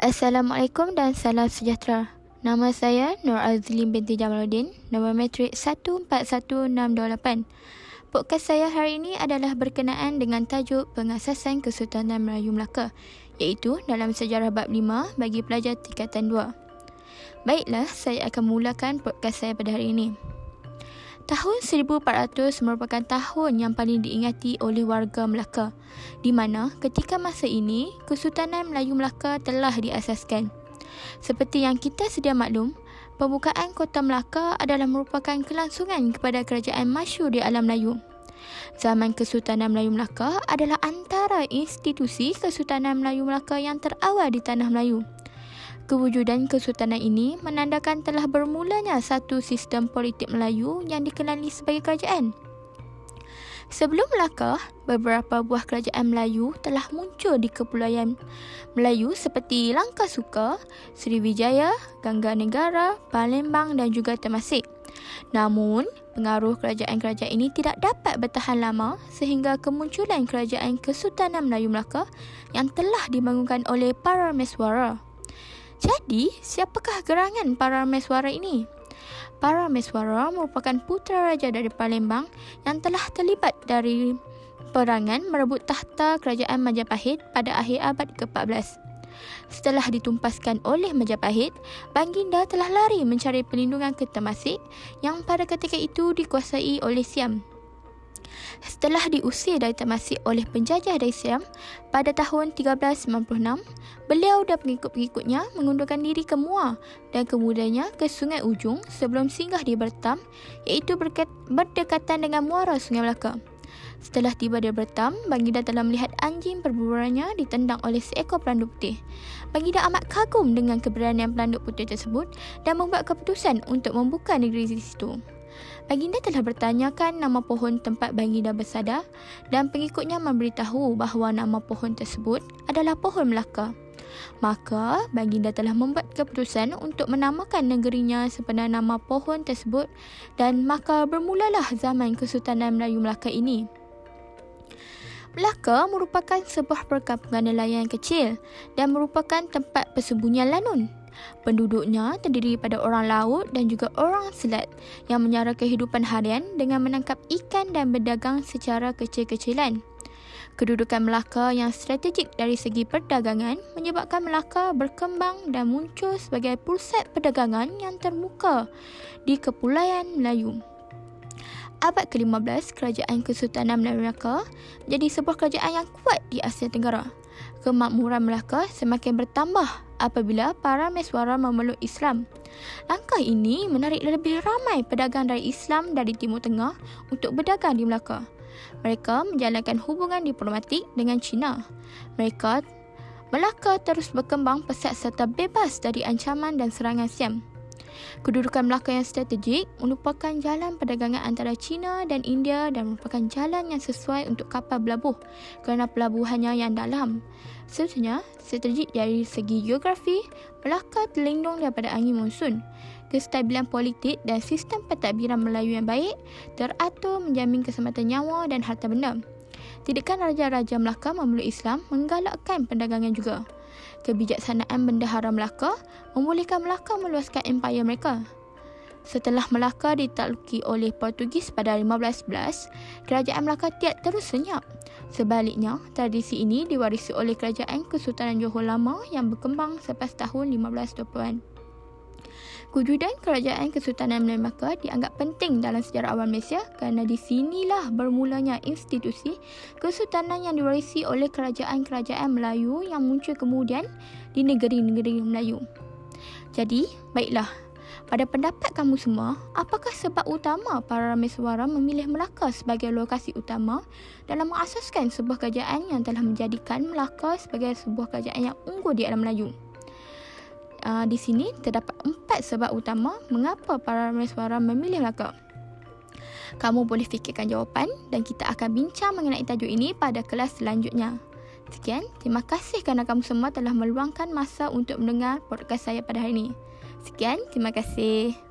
Assalamualaikum dan salam sejahtera. Nama saya Nur Azlin binti Jamaluddin, nombor metrik 141628. Podcast saya hari ini adalah berkenaan dengan tajuk pengasasan Kesultanan Melayu Melaka, iaitu dalam sejarah bab 5 bagi pelajar tingkatan 2. Baiklah, saya akan mulakan podcast saya pada hari ini. Tahun 1400 merupakan tahun yang paling diingati oleh warga Melaka, di mana ketika masa ini Kesultanan Melayu Melaka telah diasaskan. Seperti yang kita sedia maklum, pembukaan kota Melaka adalah merupakan kelangsungan kepada kerajaan masyur di alam Melayu. Zaman Kesultanan Melayu Melaka adalah antara institusi Kesultanan Melayu Melaka yang terawal di tanah Melayu. Kewujudan kesultanan ini menandakan telah bermulanya satu sistem politik Melayu yang dikenali sebagai kerajaan. Sebelum Melaka, beberapa buah kerajaan Melayu telah muncul di kepulauan Melayu seperti Langkah Suka, Sriwijaya, Gangga Negara, Palembang dan juga Temasek. Namun, pengaruh kerajaan-kerajaan ini tidak dapat bertahan lama sehingga kemunculan kerajaan Kesultanan Melayu Melaka yang telah dibangunkan oleh para meswara. Jadi, siapakah gerangan para meswara ini? Para meswara merupakan putera raja dari Palembang yang telah terlibat dari perangan merebut tahta kerajaan Majapahit pada akhir abad ke-14. Setelah ditumpaskan oleh Majapahit, Baginda telah lari mencari perlindungan ke Temasek yang pada ketika itu dikuasai oleh Siam. Setelah diusir dari Temasek oleh penjajah dari Siam pada tahun 1396, beliau dan pengikut-pengikutnya mengundurkan diri ke Muar dan kemudiannya ke Sungai Ujung sebelum singgah di Bertam iaitu berdekatan dengan muara Sungai Melaka. Setelah tiba di Bertam, Baginda telah melihat anjing perburuannya ditendang oleh seekor pelanduk putih. Baginda amat kagum dengan keberanian pelanduk putih tersebut dan membuat keputusan untuk membuka negeri di situ. Baginda telah bertanyakan nama pohon tempat Baginda bersada dan pengikutnya memberitahu bahawa nama pohon tersebut adalah pohon Melaka. Maka Baginda telah membuat keputusan untuk menamakan negerinya sebenar nama pohon tersebut dan maka bermulalah zaman Kesultanan Melayu Melaka ini. Melaka merupakan sebuah perkampungan nelayan kecil dan merupakan tempat persembunyian lanun Penduduknya terdiri pada orang laut dan juga orang selat yang menyara kehidupan harian dengan menangkap ikan dan berdagang secara kecil-kecilan. Kedudukan Melaka yang strategik dari segi perdagangan menyebabkan Melaka berkembang dan muncul sebagai pusat perdagangan yang termuka di Kepulauan Melayu. Abad ke-15, Kerajaan Kesultanan Melaka menjadi sebuah kerajaan yang kuat di Asia Tenggara kemakmuran Melaka semakin bertambah apabila para meswara memeluk Islam. Langkah ini menarik lebih ramai pedagang dari Islam dari Timur Tengah untuk berdagang di Melaka. Mereka menjalankan hubungan diplomatik dengan China. Mereka Melaka terus berkembang pesat serta bebas dari ancaman dan serangan Siam. Kedudukan Melaka yang strategik merupakan jalan perdagangan antara China dan India dan merupakan jalan yang sesuai untuk kapal berlabuh kerana pelabuhannya yang dalam. Seterusnya, strategik dari segi geografi, Melaka terlindung daripada angin monsun. Kestabilan politik dan sistem pentadbiran Melayu yang baik teratur menjamin keselamatan nyawa dan harta benda. Tidakkan Raja-Raja Melaka memeluk Islam menggalakkan perdagangan juga kebijaksanaan bendahara Melaka membolehkan Melaka meluaskan empayar mereka. Setelah Melaka ditakluki oleh Portugis pada 1511, kerajaan Melaka tiada terus senyap. Sebaliknya, tradisi ini diwarisi oleh kerajaan Kesultanan Johor Lama yang berkembang selepas tahun 1520-an. Kewujudan kerajaan Kesultanan Melaka dianggap penting dalam sejarah awal Malaysia kerana di sinilah bermulanya institusi kesultanan yang diwarisi oleh kerajaan-kerajaan Melayu yang muncul kemudian di negeri-negeri Melayu. Jadi, baiklah. Pada pendapat kamu semua, apakah sebab utama para rameswara memilih Melaka sebagai lokasi utama dalam mengasaskan sebuah kerajaan yang telah menjadikan Melaka sebagai sebuah kerajaan yang unggul di alam Melayu? Uh, di sini terdapat empat sebab utama mengapa para meswara memilih Melaka. Kamu boleh fikirkan jawapan dan kita akan bincang mengenai tajuk ini pada kelas selanjutnya. Sekian, terima kasih kerana kamu semua telah meluangkan masa untuk mendengar podcast saya pada hari ini. Sekian, terima kasih.